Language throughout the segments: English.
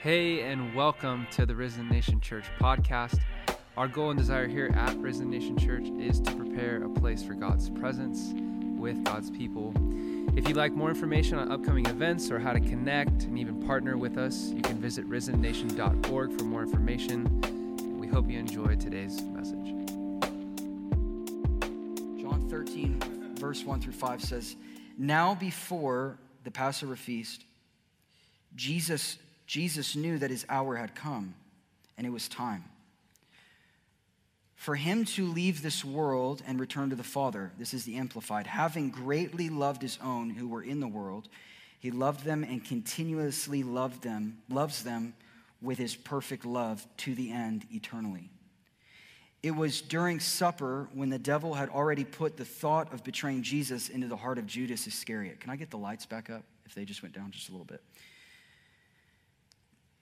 Hey, and welcome to the Risen Nation Church podcast. Our goal and desire here at Risen Nation Church is to prepare a place for God's presence with God's people. If you'd like more information on upcoming events or how to connect and even partner with us, you can visit risennation.org for more information. We hope you enjoy today's message. John 13, verse 1 through 5 says, Now before the Passover feast, Jesus, Jesus knew that his hour had come, and it was time for him to leave this world and return to the Father. This is the Amplified. Having greatly loved his own who were in the world, he loved them and continuously loved them, loves them with his perfect love to the end eternally. It was during supper when the devil had already put the thought of betraying Jesus into the heart of Judas Iscariot. Can I get the lights back up if they just went down just a little bit?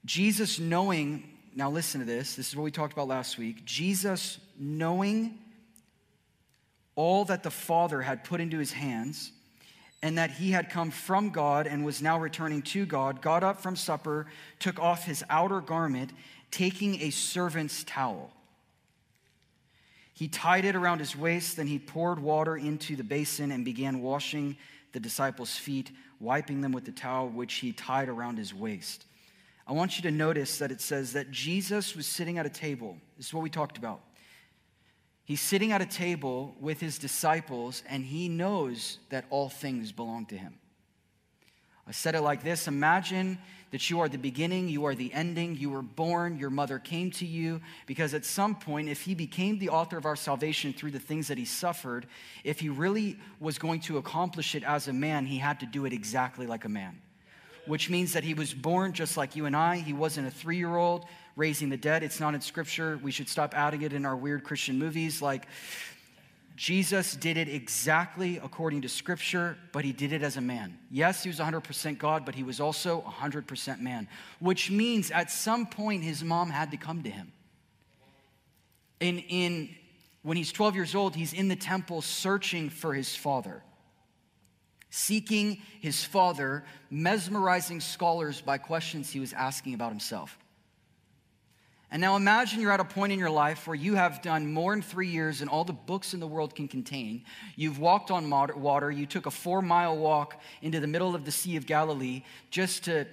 Jesus knowing, now listen to this, this is what we talked about last week. Jesus knowing all that the Father had put into his hands and that he had come from God and was now returning to God, got up from supper, took off his outer garment, taking a servant's towel. He tied it around his waist, then he poured water into the basin and began washing the disciples' feet, wiping them with the towel which he tied around his waist. I want you to notice that it says that Jesus was sitting at a table. This is what we talked about. He's sitting at a table with his disciples, and he knows that all things belong to him. I said it like this Imagine that you are the beginning, you are the ending, you were born, your mother came to you, because at some point, if he became the author of our salvation through the things that he suffered, if he really was going to accomplish it as a man, he had to do it exactly like a man. Which means that he was born just like you and I. He wasn't a three year old raising the dead. It's not in scripture. We should stop adding it in our weird Christian movies. Like, Jesus did it exactly according to scripture, but he did it as a man. Yes, he was 100% God, but he was also 100% man, which means at some point his mom had to come to him. In, in, when he's 12 years old, he's in the temple searching for his father, seeking his father, mesmerizing scholars by questions he was asking about himself. And now imagine you're at a point in your life where you have done more in three years than all the books in the world can contain. You've walked on water. You took a four mile walk into the middle of the Sea of Galilee just to,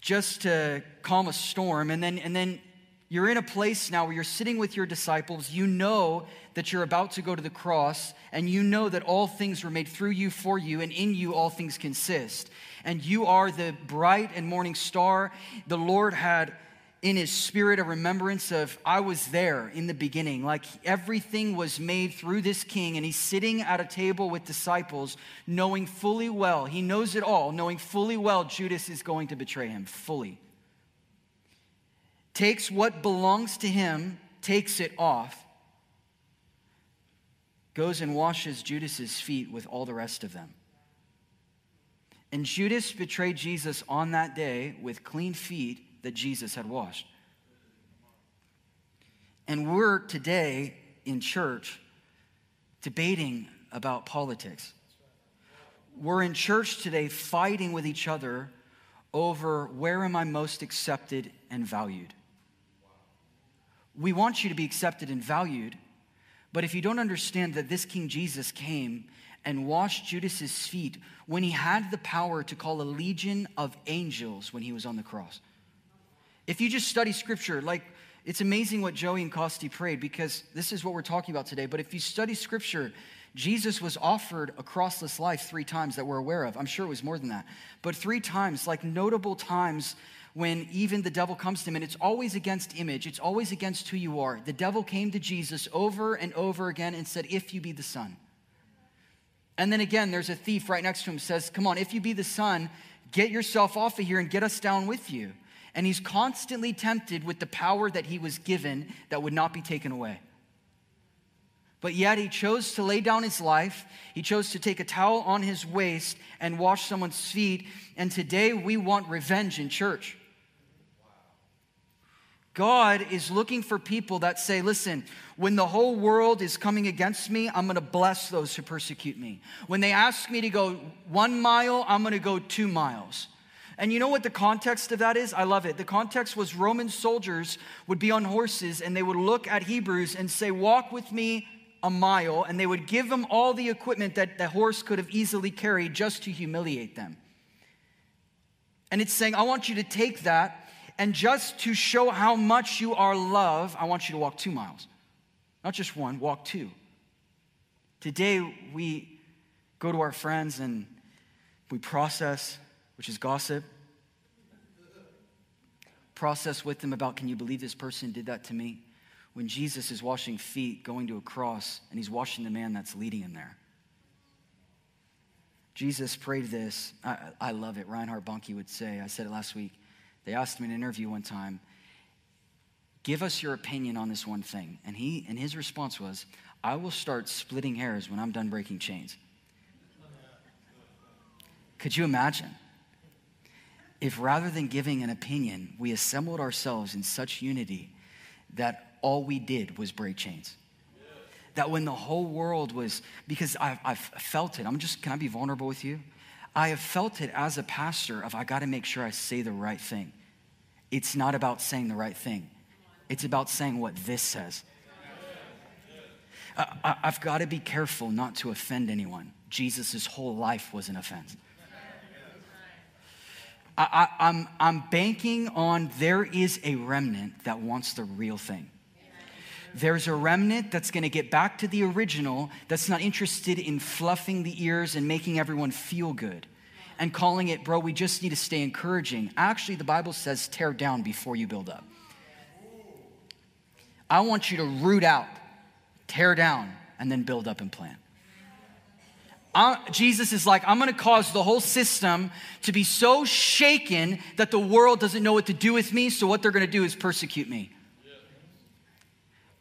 just to calm a storm. And then, and then you're in a place now where you're sitting with your disciples. You know that you're about to go to the cross, and you know that all things were made through you, for you, and in you all things consist. And you are the bright and morning star. The Lord had in his spirit a remembrance of I was there in the beginning. Like everything was made through this king, and he's sitting at a table with disciples, knowing fully well, he knows it all, knowing fully well Judas is going to betray him fully. Takes what belongs to him, takes it off, goes and washes Judas's feet with all the rest of them. And Judas betrayed Jesus on that day with clean feet that Jesus had washed. And we're today in church debating about politics. We're in church today fighting with each other over where am I most accepted and valued. We want you to be accepted and valued, but if you don't understand that this King Jesus came and washed Judas's feet when he had the power to call a legion of angels when he was on the cross. If you just study scripture, like it's amazing what Joey and Costi prayed because this is what we're talking about today. But if you study scripture, Jesus was offered a crossless life three times that we're aware of. I'm sure it was more than that. But three times, like notable times when even the devil comes to him, and it's always against image, it's always against who you are. The devil came to Jesus over and over again and said, If you be the Son. And then again, there's a thief right next to him says, Come on, if you be the Son, get yourself off of here and get us down with you and he's constantly tempted with the power that he was given that would not be taken away. But yet he chose to lay down his life. He chose to take a towel on his waist and wash someone's feet. And today we want revenge in church. God is looking for people that say, listen, when the whole world is coming against me, I'm gonna bless those who persecute me. When they ask me to go one mile, I'm gonna go two miles. And you know what the context of that is? I love it. The context was Roman soldiers would be on horses and they would look at Hebrews and say, Walk with me a mile. And they would give them all the equipment that the horse could have easily carried just to humiliate them. And it's saying, I want you to take that and just to show how much you are loved, I want you to walk two miles. Not just one, walk two. Today, we go to our friends and we process which is gossip. Process with them about, can you believe this person did that to me? When Jesus is washing feet, going to a cross, and he's washing the man that's leading him there. Jesus prayed this. I, I love it. Reinhard Bonnke would say, I said it last week. They asked him in an interview one time, give us your opinion on this one thing. And, he, and his response was, I will start splitting hairs when I'm done breaking chains. Could you imagine? if rather than giving an opinion, we assembled ourselves in such unity that all we did was break chains. That when the whole world was, because I've, I've felt it, I'm just, can I be vulnerable with you? I have felt it as a pastor of I got to make sure I say the right thing. It's not about saying the right thing. It's about saying what this says. I, have got to be careful not to offend anyone. Jesus' whole life was an offense. I, am I'm, I'm banking on there is a remnant that wants the real thing. There's a remnant that's going to get back to the original, that's not interested in fluffing the ears and making everyone feel good and calling it, bro, we just need to stay encouraging. Actually, the Bible says tear down before you build up. I want you to root out, tear down, and then build up and plant. I'm, Jesus is like, I'm going to cause the whole system to be so shaken that the world doesn't know what to do with me, so what they're going to do is persecute me.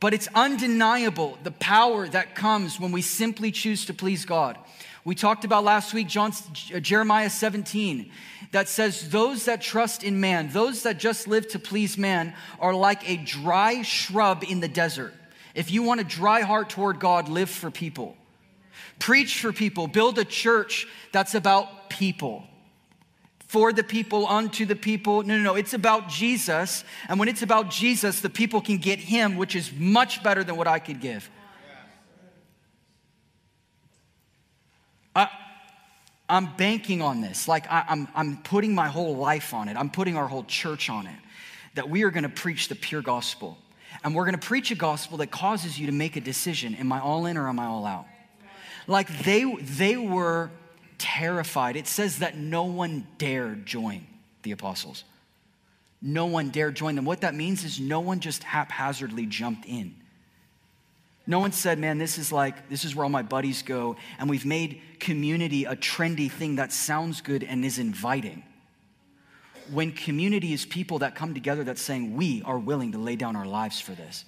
But it's undeniable the power that comes when we simply choose to please God. We talked about last week, John, Jeremiah 17, that says, Those that trust in man, those that just live to please man, are like a dry shrub in the desert. If you want a dry heart toward God, live for people. Preach for people, build a church that's about people. For the people, unto the people. No, no, no. It's about Jesus. And when it's about Jesus, the people can get Him, which is much better than what I could give. I'm banking on this. Like, I, I'm, I'm putting my whole life on it. I'm putting our whole church on it. That we are going to preach the pure gospel. And we're going to preach a gospel that causes you to make a decision Am I all in or am I all out? Like they, they were terrified. It says that no one dared join the apostles. No one dared join them. What that means is no one just haphazardly jumped in. No one said, man, this is like, this is where all my buddies go, and we've made community a trendy thing that sounds good and is inviting. When community is people that come together that's saying, we are willing to lay down our lives for this.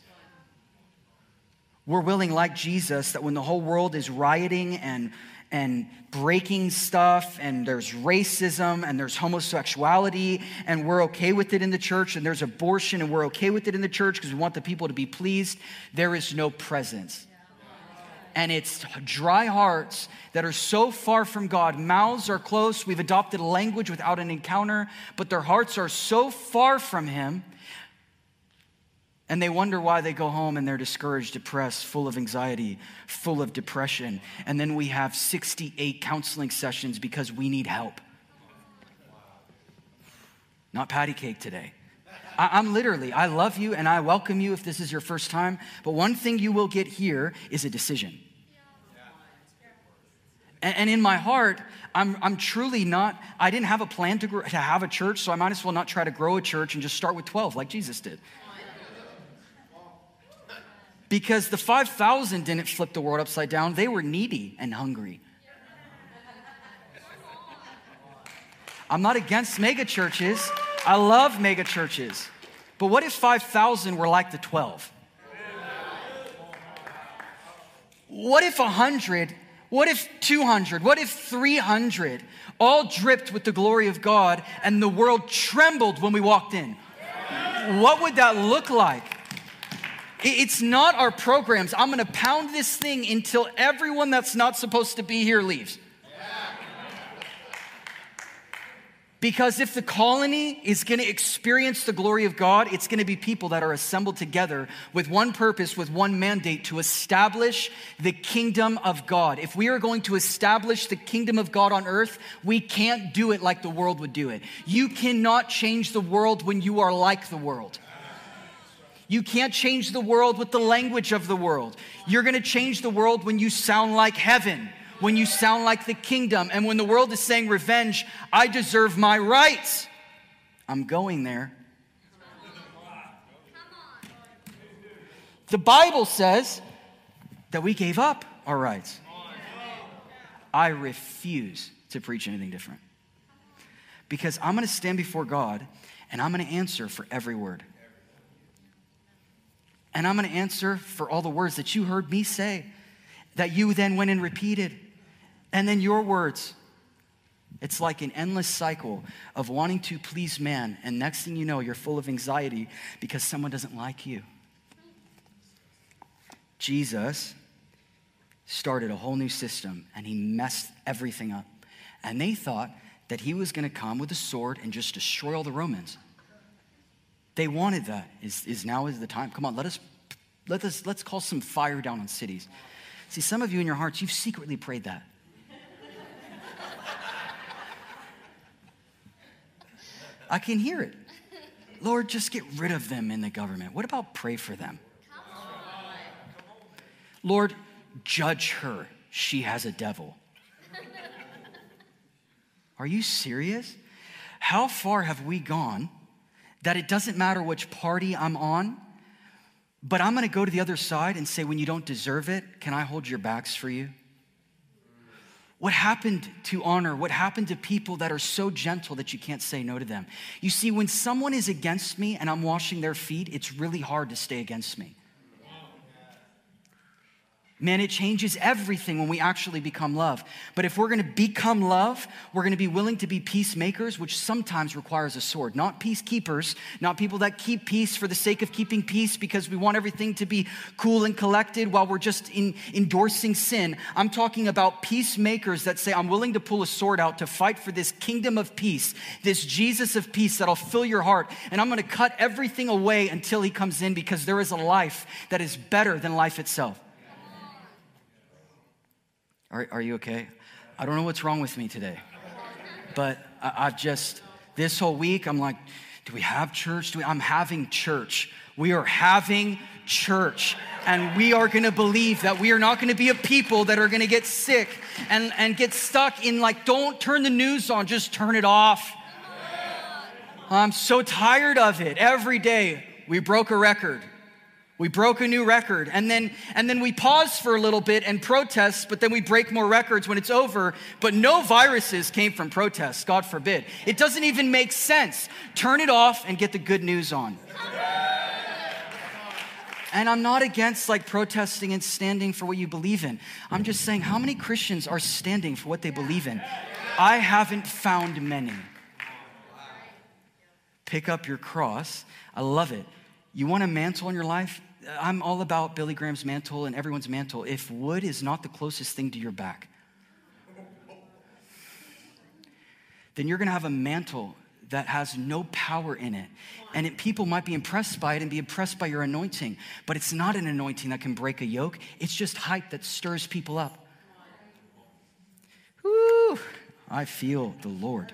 We're willing, like Jesus, that when the whole world is rioting and, and breaking stuff, and there's racism, and there's homosexuality, and we're okay with it in the church, and there's abortion, and we're okay with it in the church because we want the people to be pleased, there is no presence. And it's dry hearts that are so far from God. Mouths are close. We've adopted a language without an encounter, but their hearts are so far from Him and they wonder why they go home and they're discouraged, depressed, full of anxiety, full of depression. And then we have 68 counseling sessions because we need help. Not patty cake today. I, am literally, I love you and I welcome you if this is your first time. But one thing you will get here is a decision. And, in my heart, I'm, I'm truly not, I didn't have a plan to, grow, to have a church, so I might as well not try to grow a church and just start with 12 like Jesus did because the 5,000 didn't flip the world upside down. They were needy and hungry. I'm not against mega churches. I love mega churches. But what if 5,000 were like the 12? What if 100? What if 200? What if 300 all dripped with the glory of God and the world trembled when we walked in? What would that look like? It's not our programs. I'm going to pound this thing until everyone that's not supposed to be here leaves. Because if the colony is going to experience the glory of God, it's going to be people that are assembled together with one purpose, with one mandate to establish the kingdom of God. If we are going to establish the kingdom of God on earth, we can't do it like the world would do it. You cannot change the world when you are like the world. You can't change the world with the language of the world. You're going to change the world when you sound like heaven when you sound like the kingdom. And when the world is saying revenge, I deserve my rights. I'm going there. The Bible says that we gave up our rights. I refuse to preach anything different. Because I'm going to stand before God and I'm going to answer for every word. And I'm going to answer for all the words that you heard me say, that you then went and repeated. And then your words. It's like an endless cycle of wanting to please man. And next thing you know, you're full of anxiety because someone doesn't like you. Jesus started a whole new system and he messed everything up. And they thought that he was going to come with a sword and just destroy all the Romans. They wanted that. Is, is now is the time? Come on, let us let us let's call some fire down on cities. See, some of you in your hearts, you've secretly prayed that. I can hear it. Lord, just get rid of them in the government. What about pray for them? Lord, judge her. She has a devil. Are you serious? How far have we gone that it doesn't matter which party I'm on, but I'm gonna go to the other side and say, when you don't deserve it, can I hold your backs for you? What happened to honor? What happened to people that are so gentle that you can't say no to them? You see, when someone is against me and I'm washing their feet, it's really hard to stay against me. Man, it changes everything when we actually become love. But if we're gonna become love, we're gonna be willing to be peacemakers, which sometimes requires a sword. Not peacekeepers, not people that keep peace for the sake of keeping peace because we want everything to be cool and collected while we're just in, endorsing sin. I'm talking about peacemakers that say, I'm willing to pull a sword out to fight for this kingdom of peace, this Jesus of peace that'll fill your heart. And I'm gonna cut everything away until he comes in because there is a life that is better than life itself. Are, are you okay? I don't know what's wrong with me today, but I, I've just, this whole week, I'm like, do we have church? We, I'm having church. We are having church. And we are gonna believe that we are not gonna be a people that are gonna get sick and, and get stuck in like, don't turn the news on, just turn it off. I'm so tired of it. Every day, we broke a record. We broke a new record. And then, and then we pause for a little bit and protest, but then we break more records when it's over. But no viruses came from protests, God forbid. It doesn't even make sense. Turn it off and get the good news on. And I'm not against like protesting and standing for what you believe in. I'm just saying, how many Christians are standing for what they believe in? I haven't found many. Pick up your cross. I love it. You want a mantle in your life? I'm all about Billy Graham's mantle and everyone's mantle. If wood is not the closest thing to your back, then you're going to have a mantle that has no power in it. And it, people might be impressed by it and be impressed by your anointing, but it's not an anointing that can break a yoke. It's just hype that stirs people up. I feel the Lord.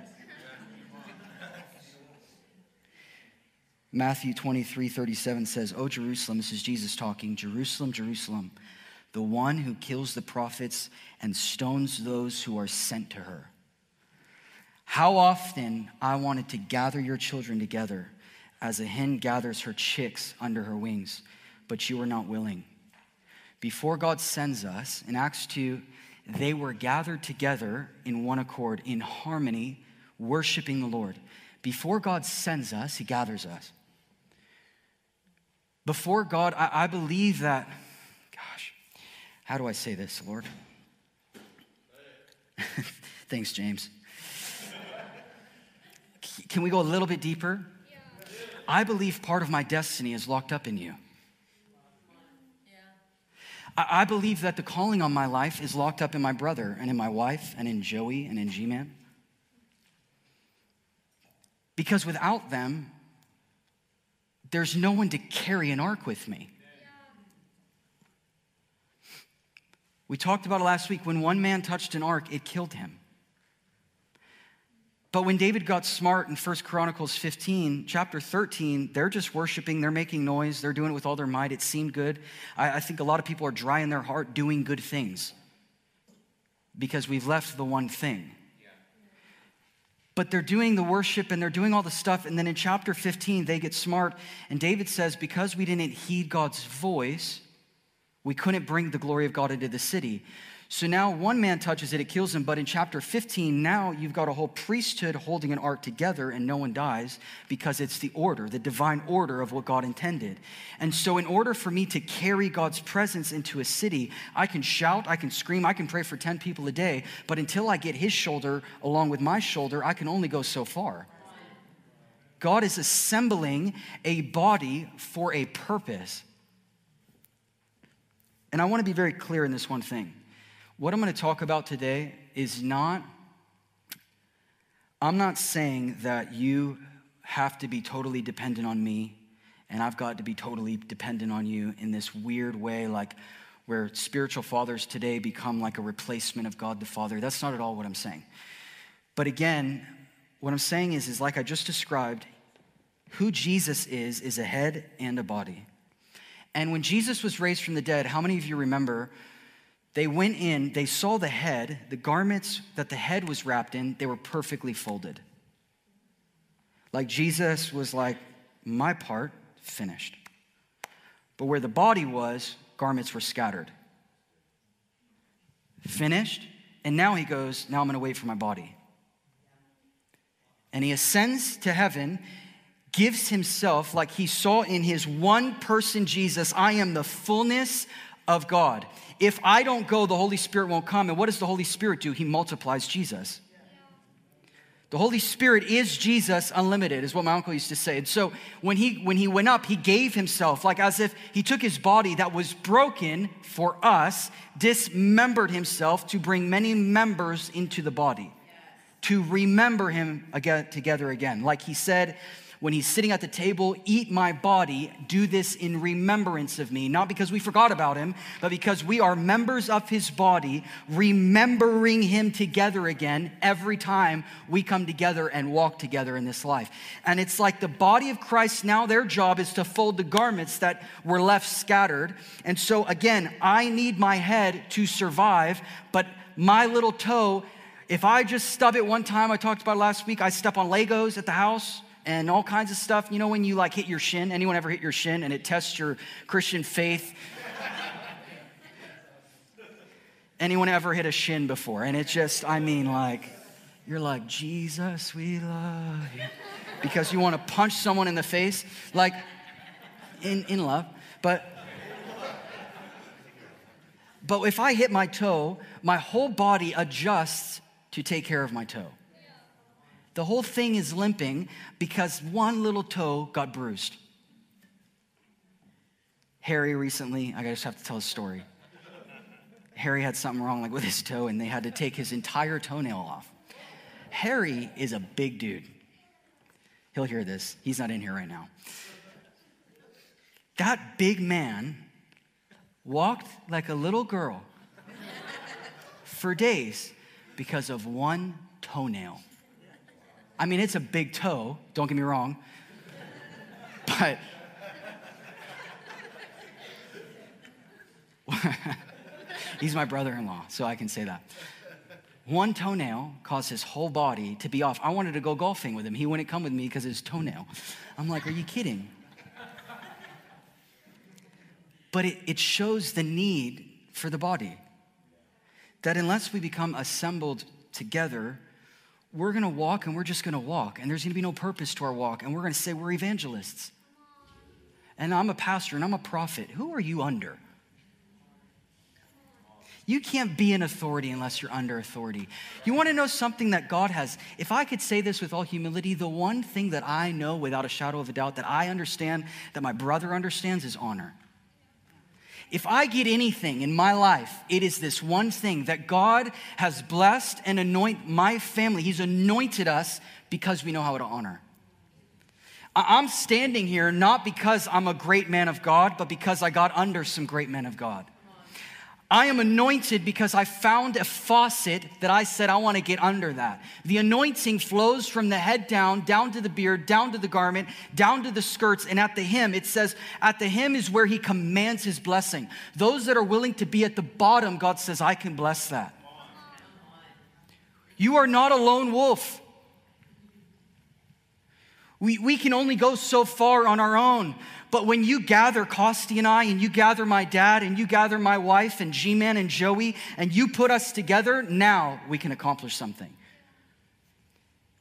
Matthew 23 37 says, O Jerusalem, this is Jesus talking, Jerusalem, Jerusalem, the one who kills the prophets and stones those who are sent to her. How often I wanted to gather your children together as a hen gathers her chicks under her wings, but you were not willing. Before God sends us, in Acts 2, they were gathered together in one accord, in harmony, worshiping the Lord. Before God sends us, He gathers us. Before God, I, I believe that, gosh, how do I say this, Lord? Thanks, James. Can we go a little bit deeper? I believe part of my destiny is locked up in you. I believe that the calling on my life is locked up in my brother and in my wife and in Joey and in G Man. Because without them, there's no one to carry an ark with me. We talked about it last week. When one man touched an ark, it killed him. But when David got smart in 1 Chronicles 15, chapter 13, they're just worshiping, they're making noise, they're doing it with all their might. It seemed good. I, I think a lot of people are dry in their heart doing good things because we've left the one thing. But they're doing the worship and they're doing all the stuff. And then in chapter 15, they get smart. And David says, Because we didn't heed God's voice, we couldn't bring the glory of God into the city. So now one man touches it, it kills him. But in chapter 15, now you've got a whole priesthood holding an ark together and no one dies because it's the order, the divine order of what God intended. And so, in order for me to carry God's presence into a city, I can shout, I can scream, I can pray for 10 people a day. But until I get his shoulder along with my shoulder, I can only go so far. God is assembling a body for a purpose. And I want to be very clear in this one thing. What I'm going to talk about today is not, I'm not saying that you have to be totally dependent on me and I've got to be totally dependent on you in this weird way, like where spiritual fathers today become like a replacement of God the Father. That's not at all what I'm saying. But again, what I'm saying is, is like I just described, who Jesus is, is a head and a body. And when Jesus was raised from the dead, how many of you remember they went in, they saw the head, the garments that the head was wrapped in, they were perfectly folded. Like Jesus was like, my part finished. But where the body was, garments were scattered. Finished. And now he goes, now I'm going to wait for my body. And he ascends to heaven, gives himself, like he saw in his one person Jesus, I am the fullness of God. If I don't go, the Holy Spirit won't come. And what does the Holy Spirit do? He multiplies Jesus. The Holy Spirit is Jesus unlimited, is what my uncle used to say. And so when he when he went up, he gave himself, like as if he took his body that was broken for us, dismembered himself to bring many members into the body, to remember him again together again. Like he said, when he's sitting at the table, eat my body, do this in remembrance of me. Not because we forgot about him, but because we are members of his body, remembering him together again every time we come together and walk together in this life. And it's like the body of Christ now, their job is to fold the garments that were left scattered. And so, again, I need my head to survive, but my little toe if I just stub it one time, I talked about last week, I step on Legos at the house and all kinds of stuff. You know, when you like hit your shin, anyone ever hit your shin and it tests your Christian faith? anyone ever hit a shin before? And it just, I mean, like, you're like, Jesus, we love you. Because you want to punch someone in the face, like, in, in love. But, but if I hit my toe, my whole body adjusts to take care of my toe. The whole thing is limping because one little toe got bruised. Harry recently, I just have to tell a story. Harry had something wrong like with his toe and they had to take his entire toenail off. Harry is a big dude. He'll hear this. He's not in here right now. That big man walked like a little girl for days because of one toenail. I mean, it's a big toe, don't get me wrong. But he's my brother in law, so I can say that. One toenail caused his whole body to be off. I wanted to go golfing with him. He wouldn't come with me because of his toenail. I'm like, are you kidding? But it, it shows the need for the body. That unless we become assembled together, we're going to walk and we're just going to walk, and there's going to be no purpose to our walk, and we're going to say we're evangelists. And I'm a pastor and I'm a prophet. Who are you under? You can't be an authority unless you're under authority. You want to know something that God has? If I could say this with all humility, the one thing that I know without a shadow of a doubt that I understand, that my brother understands, is honor. If I get anything in my life, it is this one thing that God has blessed and anointed my family. He's anointed us because we know how to honor. I'm standing here not because I'm a great man of God, but because I got under some great men of God. I am anointed because I found a faucet that I said, I want to get under that. The anointing flows from the head down, down to the beard, down to the garment, down to the skirts, and at the hem, it says, at the hem is where he commands his blessing. Those that are willing to be at the bottom, God says, I can bless that. You are not a lone wolf. We, we can only go so far on our own. But when you gather Costi and I, and you gather my dad, and you gather my wife, and G Man and Joey, and you put us together, now we can accomplish something.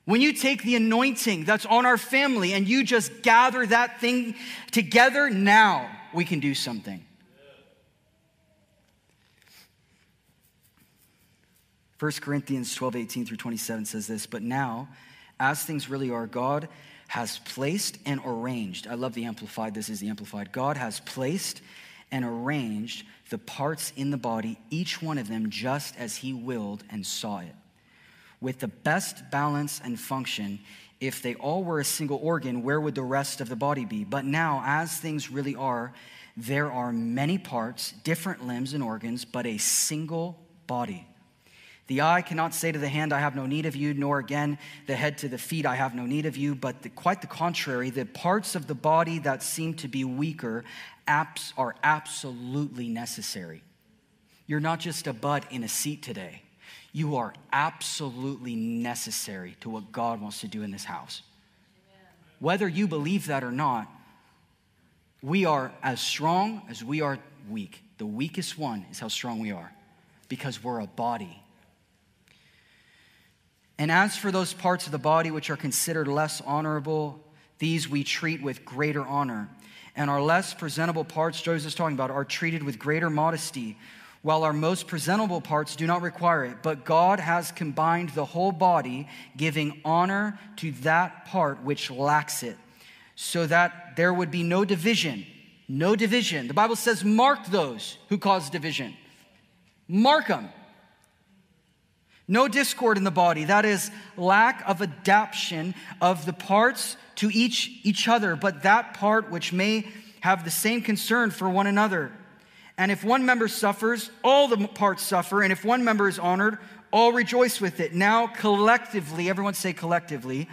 When you take the anointing that's on our family and you just gather that thing together, now we can do something. 1 Corinthians 12, 18 through 27 says this, but now, as things really are, God has placed and arranged. I love the Amplified. This is the Amplified. God has placed and arranged the parts in the body, each one of them just as He willed and saw it. With the best balance and function, if they all were a single organ, where would the rest of the body be? But now, as things really are, there are many parts, different limbs and organs, but a single body. The eye cannot say to the hand, I have no need of you, nor again the head to the feet, I have no need of you. But the, quite the contrary, the parts of the body that seem to be weaker apps are absolutely necessary. You're not just a butt in a seat today. You are absolutely necessary to what God wants to do in this house. Whether you believe that or not, we are as strong as we are weak. The weakest one is how strong we are because we're a body and as for those parts of the body which are considered less honorable, these we treat with greater honor. And our less presentable parts, Joseph is talking about, are treated with greater modesty, while our most presentable parts do not require it. But God has combined the whole body, giving honor to that part which lacks it, so that there would be no division. No division. The Bible says, mark those who cause division. Mark them. No discord in the body. That is lack of adaptation of the parts to each, each other, but that part which may have the same concern for one another. And if one member suffers, all the parts suffer. And if one member is honored, all rejoice with it. Now, collectively, everyone say collectively,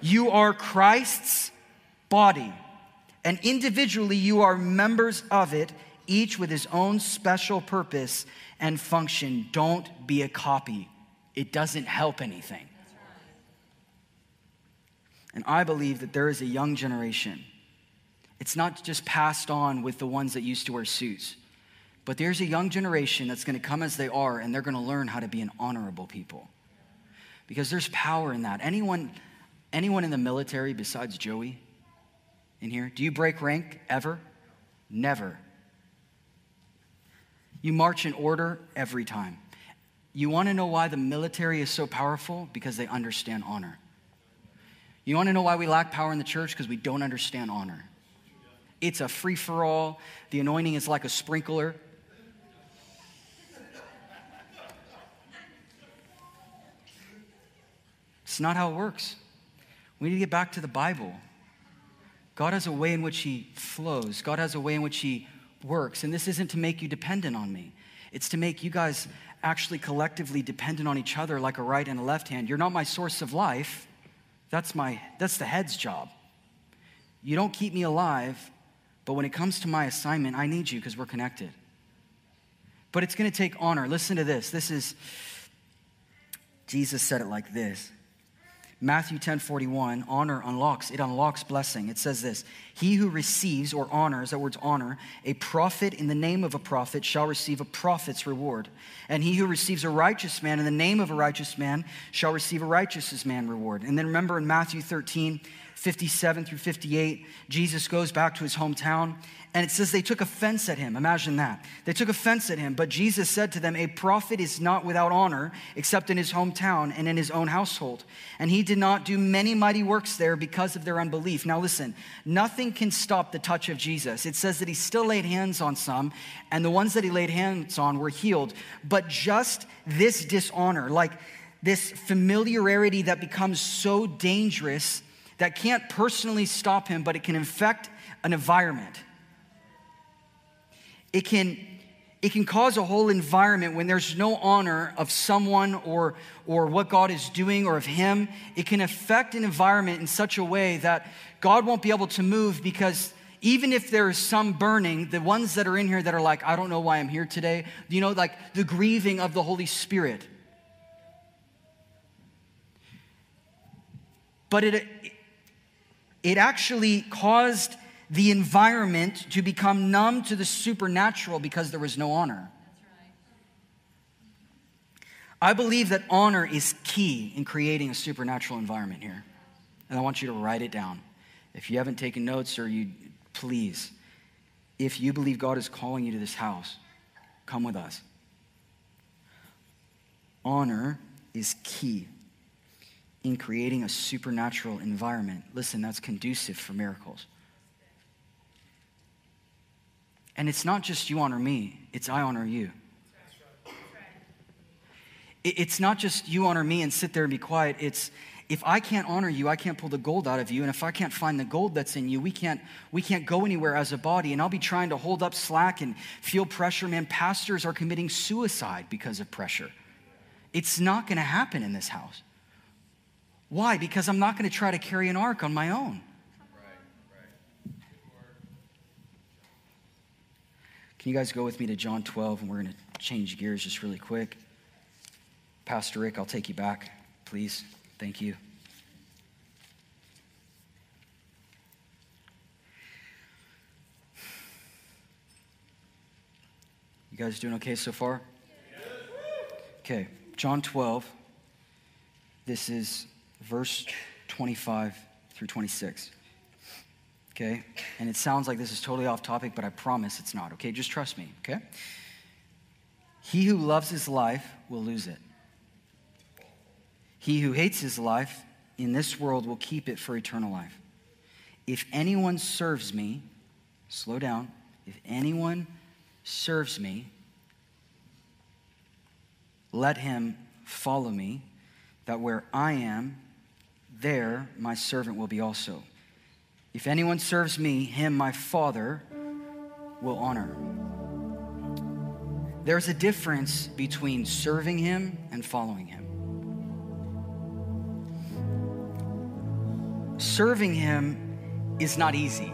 you are Christ's body. And individually, you are members of it, each with his own special purpose and function. Don't be a copy it doesn't help anything. And I believe that there is a young generation. It's not just passed on with the ones that used to wear suits, but there's a young generation that's going to come as they are and they're going to learn how to be an honorable people. Because there's power in that. Anyone, anyone in the military besides Joey in here, do you break rank ever? Never. You march in order every time. You want to know why the military is so powerful? Because they understand honor. You want to know why we lack power in the church? Because we don't understand honor. It's a free for all. The anointing is like a sprinkler. It's not how it works. We need to get back to the Bible. God has a way in which He flows, God has a way in which He works. And this isn't to make you dependent on me, it's to make you guys actually collectively dependent on each other like a right and a left hand. You're not my source of life. That's my that's the head's job. You don't keep me alive, but when it comes to my assignment, I need you because we're connected. But it's going to take honor. Listen to this. This is Jesus said it like this. Matthew 10 41, honor unlocks, it unlocks blessing. It says this He who receives or honors, that word's honor, a prophet in the name of a prophet shall receive a prophet's reward. And he who receives a righteous man in the name of a righteous man shall receive a righteous man reward. And then remember in Matthew 13, 57 through 58, Jesus goes back to his hometown and it says they took offense at him. Imagine that. They took offense at him, but Jesus said to them, A prophet is not without honor except in his hometown and in his own household. And he did not do many mighty works there because of their unbelief. Now listen, nothing can stop the touch of Jesus. It says that he still laid hands on some, and the ones that he laid hands on were healed. But just this dishonor, like this familiarity that becomes so dangerous that can't personally stop him, but it can infect an environment. It can, it can cause a whole environment when there's no honor of someone or, or what God is doing or of Him. It can affect an environment in such a way that God won't be able to move because even if there is some burning, the ones that are in here that are like, I don't know why I'm here today, you know, like the grieving of the Holy Spirit. But it, it actually caused the environment to become numb to the supernatural because there was no honor. I believe that honor is key in creating a supernatural environment here. And I want you to write it down. If you haven't taken notes or you, please, if you believe God is calling you to this house, come with us. Honor is key in creating a supernatural environment. Listen, that's conducive for miracles. And it's not just you honor me, it's I honor you. It's not just you honor me and sit there and be quiet. It's if I can't honor you, I can't pull the gold out of you. And if I can't find the gold that's in you, we can't, we can't go anywhere as a body. And I'll be trying to hold up slack and feel pressure. Man, pastors are committing suicide because of pressure. It's not going to happen in this house. Why? Because I'm not going to try to carry an ark on my own. Can you guys go with me to John 12 and we're going to change gears just really quick? Pastor Rick, I'll take you back, please. Thank you. You guys doing okay so far? Okay, John 12. This is verse 25 through 26 okay? And it sounds like this is totally off topic, but I promise it's not, okay? Just trust me, okay? He who loves his life will lose it. He who hates his life in this world will keep it for eternal life. If anyone serves me, slow down. If anyone serves me, let him follow me, that where I am, there my servant will be also. If anyone serves me, him my Father will honor. There's a difference between serving him and following him. Serving him is not easy.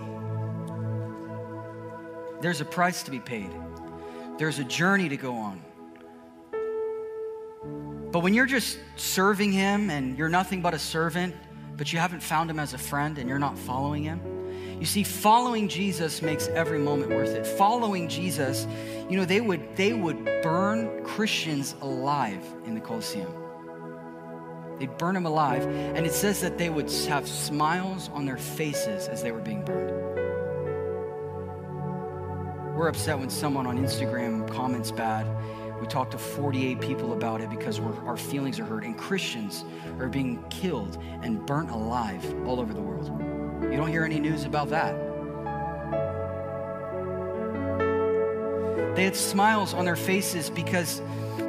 There's a price to be paid. There's a journey to go on. But when you're just serving him and you're nothing but a servant, but you haven't found him as a friend and you're not following him. You see, following Jesus makes every moment worth it. Following Jesus, you know, they would they would burn Christians alive in the Colosseum. They'd burn them alive, and it says that they would have smiles on their faces as they were being burned. We're upset when someone on Instagram comments bad we talked to 48 people about it because our feelings are hurt. And Christians are being killed and burnt alive all over the world. You don't hear any news about that. They had smiles on their faces because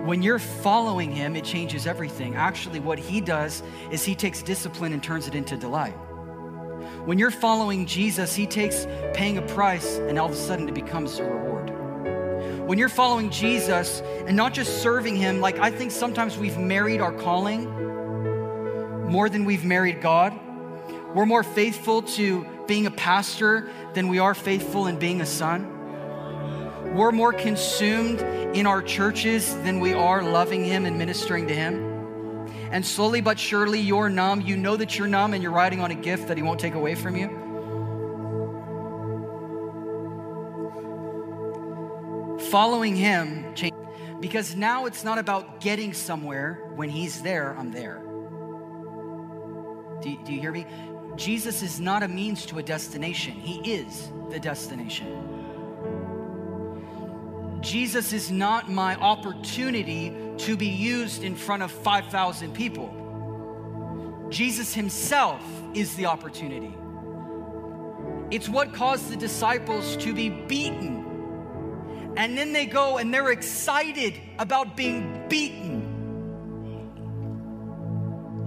when you're following him, it changes everything. Actually, what he does is he takes discipline and turns it into delight. When you're following Jesus, he takes paying a price and all of a sudden it becomes a reward when you're following Jesus and not just serving Him, like I think sometimes we've married our calling more than we've married God. We're more faithful to being a pastor than we are faithful in being a son. We're more consumed in our churches than we are loving Him and ministering to Him. And slowly but surely, you're numb. You know that you're numb and you're riding on a gift that He won't take away from you. Following him because now it's not about getting somewhere. When he's there, I'm there. Do, do you hear me? Jesus is not a means to a destination, he is the destination. Jesus is not my opportunity to be used in front of 5,000 people. Jesus himself is the opportunity. It's what caused the disciples to be beaten and then they go and they're excited about being beaten.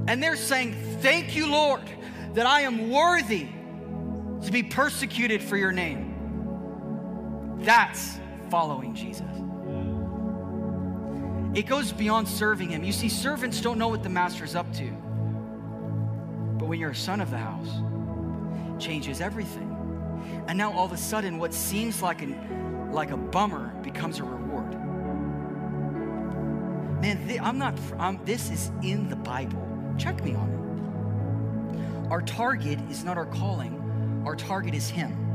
And they're saying, Thank you, Lord. that I am worthy to be persecuted for your name. That's following Jesus. It goes beyond serving him. You see, servants don't know what the master's up to. But when you're a son of the house, changes everything. And now all of a sudden, what seems like, an, like a bummer becomes a reward. Man, th- I'm not, I'm, this is in the Bible. Check me on it. Our target is not our calling, our target is Him.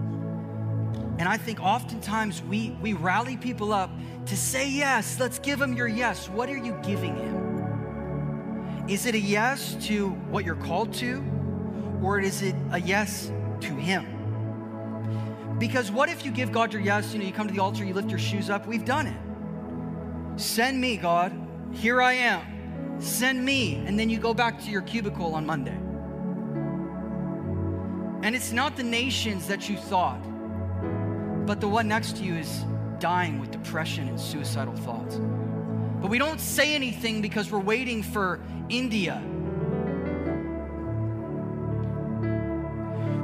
And I think oftentimes we, we rally people up to say yes. Let's give them your yes. What are you giving him? Is it a yes to what you're called to? Or is it a yes to him? Because what if you give God your yes? You know, you come to the altar, you lift your shoes up. We've done it. Send me, God. Here I am. Send me. And then you go back to your cubicle on Monday. And it's not the nations that you thought but the one next to you is dying with depression and suicidal thoughts. But we don't say anything because we're waiting for India.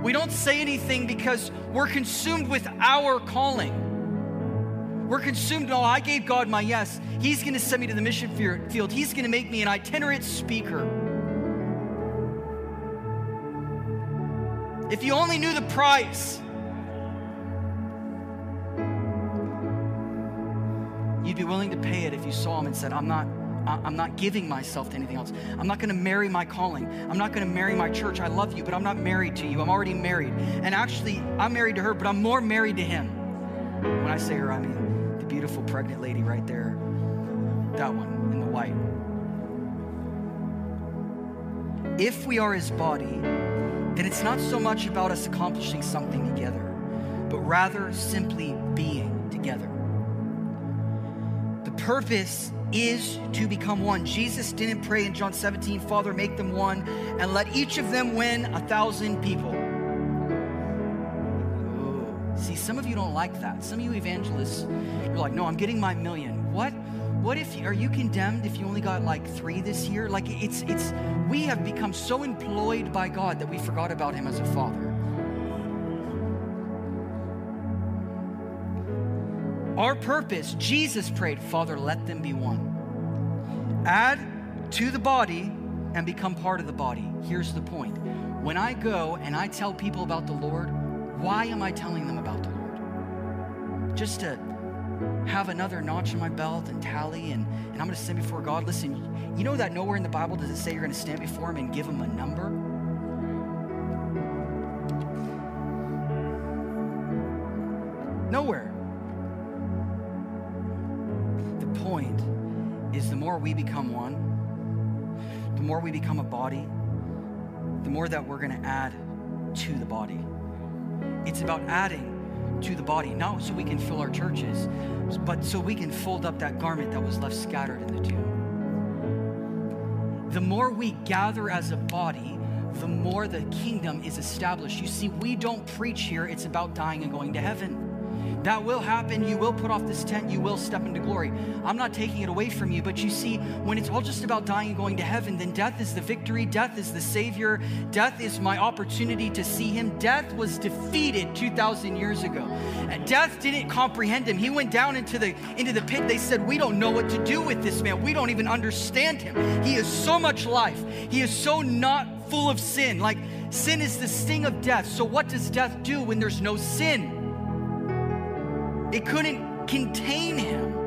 We don't say anything because we're consumed with our calling. We're consumed, oh, I gave God my yes. He's going to send me to the mission field. He's going to make me an itinerant speaker. If you only knew the price, you'd be willing to pay it if you saw him and said, I'm not, I'm not giving myself to anything else. I'm not going to marry my calling. I'm not going to marry my church. I love you, but I'm not married to you. I'm already married. And actually, I'm married to her, but I'm more married to him. When I say her, I mean the beautiful pregnant lady right there. That one in the white. If we are his body, then it's not so much about us accomplishing something together, but rather simply being together purpose is to become one. Jesus didn't pray in John 17, Father, make them one, and let each of them win a thousand people. Oh, see, some of you don't like that. Some of you evangelists, you're like, no, I'm getting my million. What? What if you are you condemned if you only got like three this year? Like it's it's we have become so employed by God that we forgot about Him as a father. Our purpose, Jesus prayed, Father, let them be one. Add to the body and become part of the body. Here's the point when I go and I tell people about the Lord, why am I telling them about the Lord? Just to have another notch in my belt and tally, and, and I'm going to stand before God. Listen, you know that nowhere in the Bible does it say you're going to stand before Him and give Him a number? Nowhere. We become one, the more we become a body, the more that we're going to add to the body. It's about adding to the body, not so we can fill our churches, but so we can fold up that garment that was left scattered in the tomb. The more we gather as a body, the more the kingdom is established. You see, we don't preach here, it's about dying and going to heaven. That will happen. You will put off this tent. You will step into glory. I'm not taking it away from you, but you see, when it's all just about dying and going to heaven, then death is the victory. Death is the Savior. Death is my opportunity to see Him. Death was defeated 2,000 years ago. Death didn't comprehend Him. He went down into the, into the pit. They said, We don't know what to do with this man. We don't even understand Him. He is so much life. He is so not full of sin. Like, sin is the sting of death. So, what does death do when there's no sin? It couldn't contain him.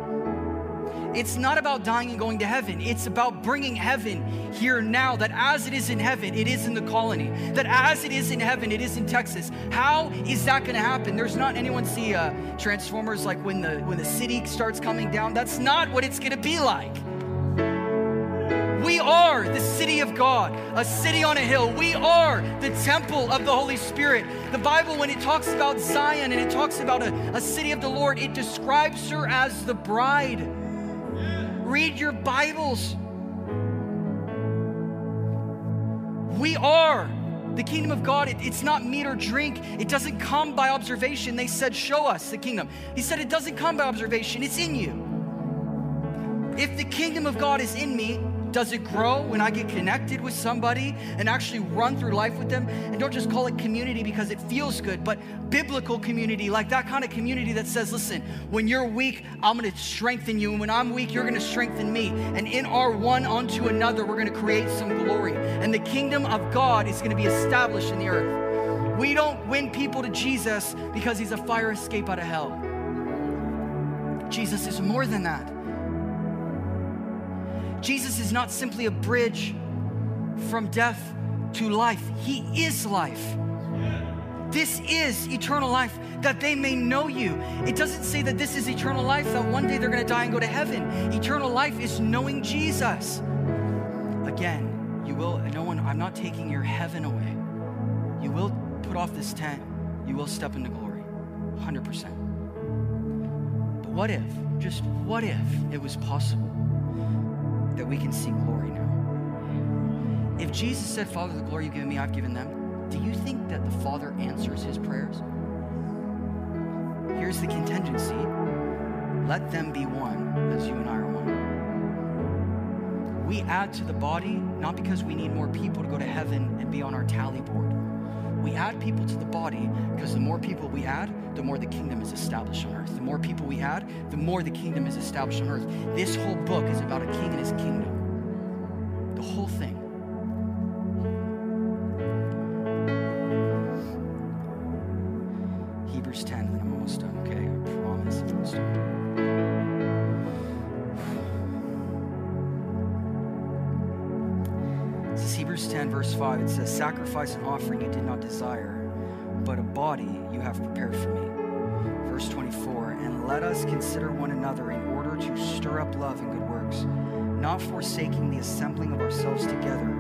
It's not about dying and going to heaven. It's about bringing heaven here now. That as it is in heaven, it is in the colony. That as it is in heaven, it is in Texas. How is that going to happen? There's not anyone see uh, Transformers like when the when the city starts coming down. That's not what it's going to be like. We are the city of God, a city on a hill. We are the temple of the Holy Spirit. The Bible, when it talks about Zion and it talks about a, a city of the Lord, it describes her as the bride. Read your Bibles. We are the kingdom of God, it, it's not meat or drink. It doesn't come by observation. They said, Show us the kingdom. He said, It doesn't come by observation, it's in you. If the kingdom of God is in me, Does it grow when I get connected with somebody and actually run through life with them? And don't just call it community because it feels good, but biblical community, like that kind of community that says, listen, when you're weak, I'm gonna strengthen you. And when I'm weak, you're gonna strengthen me. And in our one unto another, we're gonna create some glory. And the kingdom of God is gonna be established in the earth. We don't win people to Jesus because he's a fire escape out of hell. Jesus is more than that. Jesus is not simply a bridge from death to life, He is life. This is eternal life, that they may know you. It doesn't say that this is eternal life, that one day they're gonna die and go to heaven. Eternal life is knowing Jesus. Again, you will, no one, I'm not taking your heaven away. You will put off this tent, you will step into glory, 100%. But what if, just what if it was possible that we can see glory now? If Jesus said, Father, the glory you've given me, I've given them, do you think that the Father answers his prayers? Here's the contingency let them be one as you and I are one. We add to the body not because we need more people to go to heaven and be on our tally board. We add people to the body because the more people we add, the more the kingdom is established on earth. The more people we add, the more the kingdom is established on earth. This whole book is about a king and his kingdom. The whole thing. Hebrews 10, and I'm almost done, okay? I promise I'm almost done. Hebrews 10, verse 5. It says, Sacrifice and offering you did not desire, body you have prepared for me. Verse 24, And let us consider one another in order to stir up love and good works, not forsaking the assembling of ourselves together,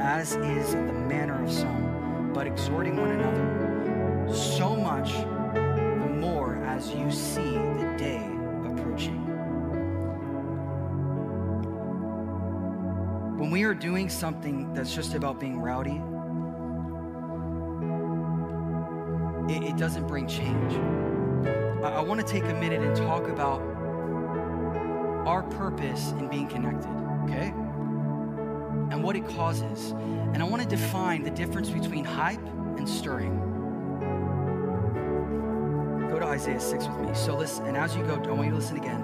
as is the manner of some, but exhorting one another, so much the more as you see the day approaching. When we are doing something that's just about being rowdy, it, doesn't bring change. I, I want to take a minute and talk about our purpose in being connected, okay? And what it causes. And I want to define the difference between hype and stirring. Go to Isaiah 6 with me. So listen, and as you go, want you to listen again.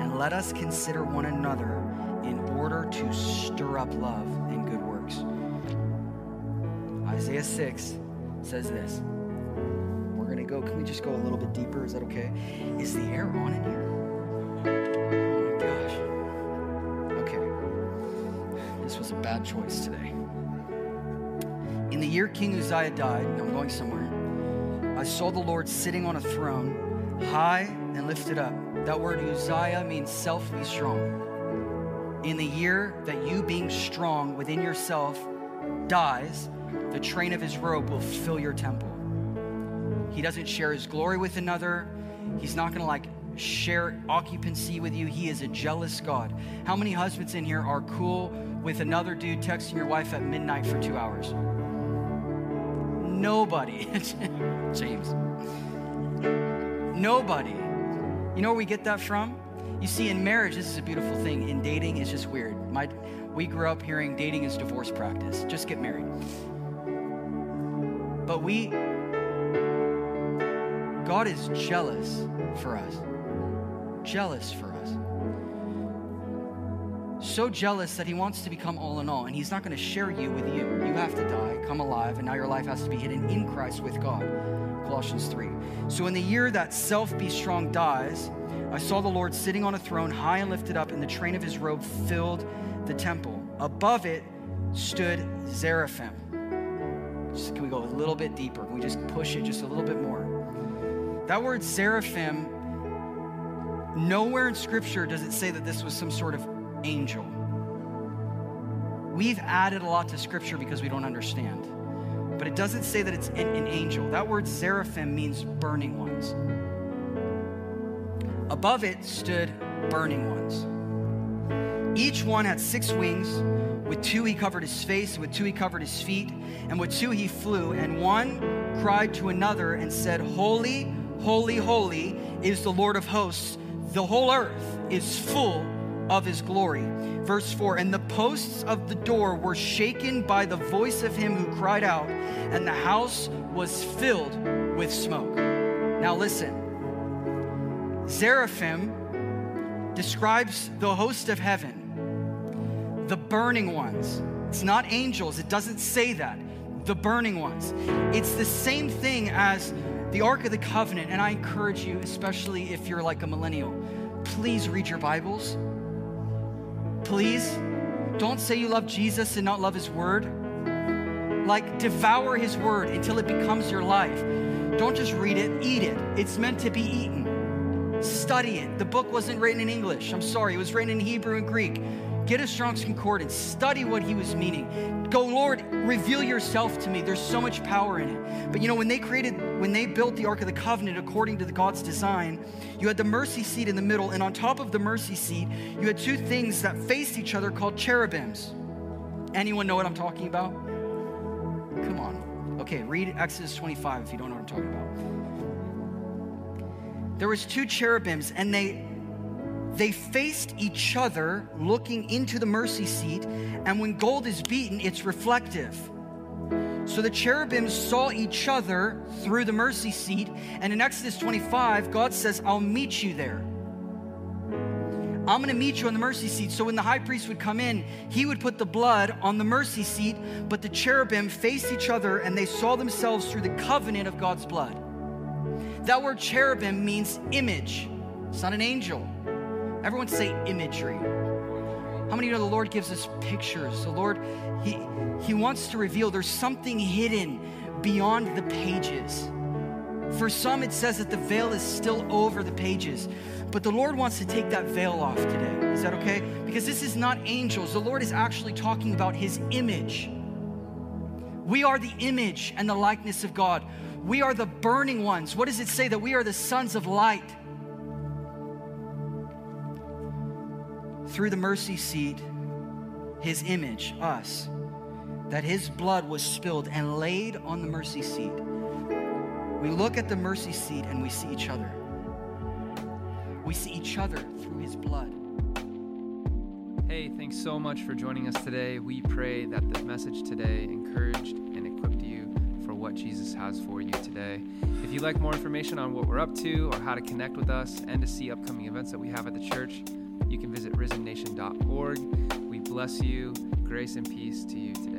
And let us consider one another in order to stir up love and good works. Isaiah 6 says this. Can we just go a little bit deeper? Is that okay? Is the air on in here? Oh my gosh. Okay. This was a bad choice today. In the year King Uzziah died, I'm going somewhere, I saw the Lord sitting on a throne, high and lifted up. That word Uzziah means self be strong in the year that you being strong within yourself dies, the train of his robe will fill your temple. He doesn't share his glory with another. He's not gonna like share occupancy with you. He is a jealous God. How many husbands in here are cool with another dude texting your wife at midnight for two hours? Nobody. James. Nobody. You know where we get that from? You see, in marriage, this is a beautiful thing. In dating, it's just weird. My, we grew up hearing dating is divorce practice. Just get married. But we, God is jealous for us. Jealous for us. So jealous that He wants to become all in all, and He's not going to share you with you. You have to die, come alive, and now your life has to be hidden in Christ with God. Colossians 3. So, in the year that self be strong dies, I saw the Lord sitting on a throne, high and lifted up, and the train of his robe filled the temple. Above it stood Seraphim. Just, can we go a little bit deeper? Can we just push it just a little bit more? That word seraphim, nowhere in Scripture does it say that this was some sort of angel. We've added a lot to Scripture because we don't understand. But it doesn't say that it's an, an angel. That word seraphim means burning ones. Above it stood burning ones. Each one had six wings. With two he covered his face, with two he covered his feet, and with two he flew. And one cried to another and said, Holy, holy, holy is the Lord of hosts. The whole earth is full of his glory. Verse 4 And the posts of the door were shaken by the voice of him who cried out, and the house was filled with smoke. Now, listen. Seraphim describes the host of heaven, the burning ones. It's not angels, it doesn't say that. The burning ones. It's the same thing as the Ark of the Covenant, and I encourage you, especially if you're like a millennial, please read your Bibles. Please don't say you love Jesus and not love His Word. Like, devour His Word until it becomes your life. Don't just read it, eat it. It's meant to be eaten. Study it. The book wasn't written in English. I'm sorry, it was written in Hebrew and Greek. Get a Strong's Concordance. Study what he was meaning. Go, Lord, reveal yourself to me. There's so much power in it. But you know, when they created, when they built the Ark of the Covenant according to the God's design, you had the mercy seat in the middle, and on top of the mercy seat, you had two things that faced each other called cherubims. Anyone know what I'm talking about? Come on. Okay, read Exodus 25 if you don't know what I'm talking about. There was two cherubims, and they they faced each other looking into the mercy seat, and when gold is beaten, it's reflective. So the cherubims saw each other through the mercy seat, and in Exodus 25, God says, I'll meet you there. I'm going to meet you on the mercy seat. So when the high priest would come in, he would put the blood on the mercy seat, but the cherubim faced each other and they saw themselves through the covenant of God's blood. That word cherubim means image, it's not an angel. Everyone say imagery. How many you know the Lord gives us pictures? The Lord, He, he wants to reveal there's something hidden beyond the pages. For some, it says that the veil is still over the pages. But the Lord wants to take that veil off today. Is that okay? Because this is not angels. The Lord is actually talking about His image. We are the image and the likeness of God. We are the burning ones. What does it say? That we are the sons of light. Through the mercy seat his image, us, that his blood was spilled and laid on the mercy seat. We look at the mercy seat and we see each other. We see each other through his blood. Hey, thanks so much for joining us today. We pray that the message today encouraged and equipped you for what Jesus has for you today. If you'd like more information on what we're up to or how to connect with us and to see upcoming events that we have at the church, you can visit risennation.org. We bless you. Grace and peace to you today.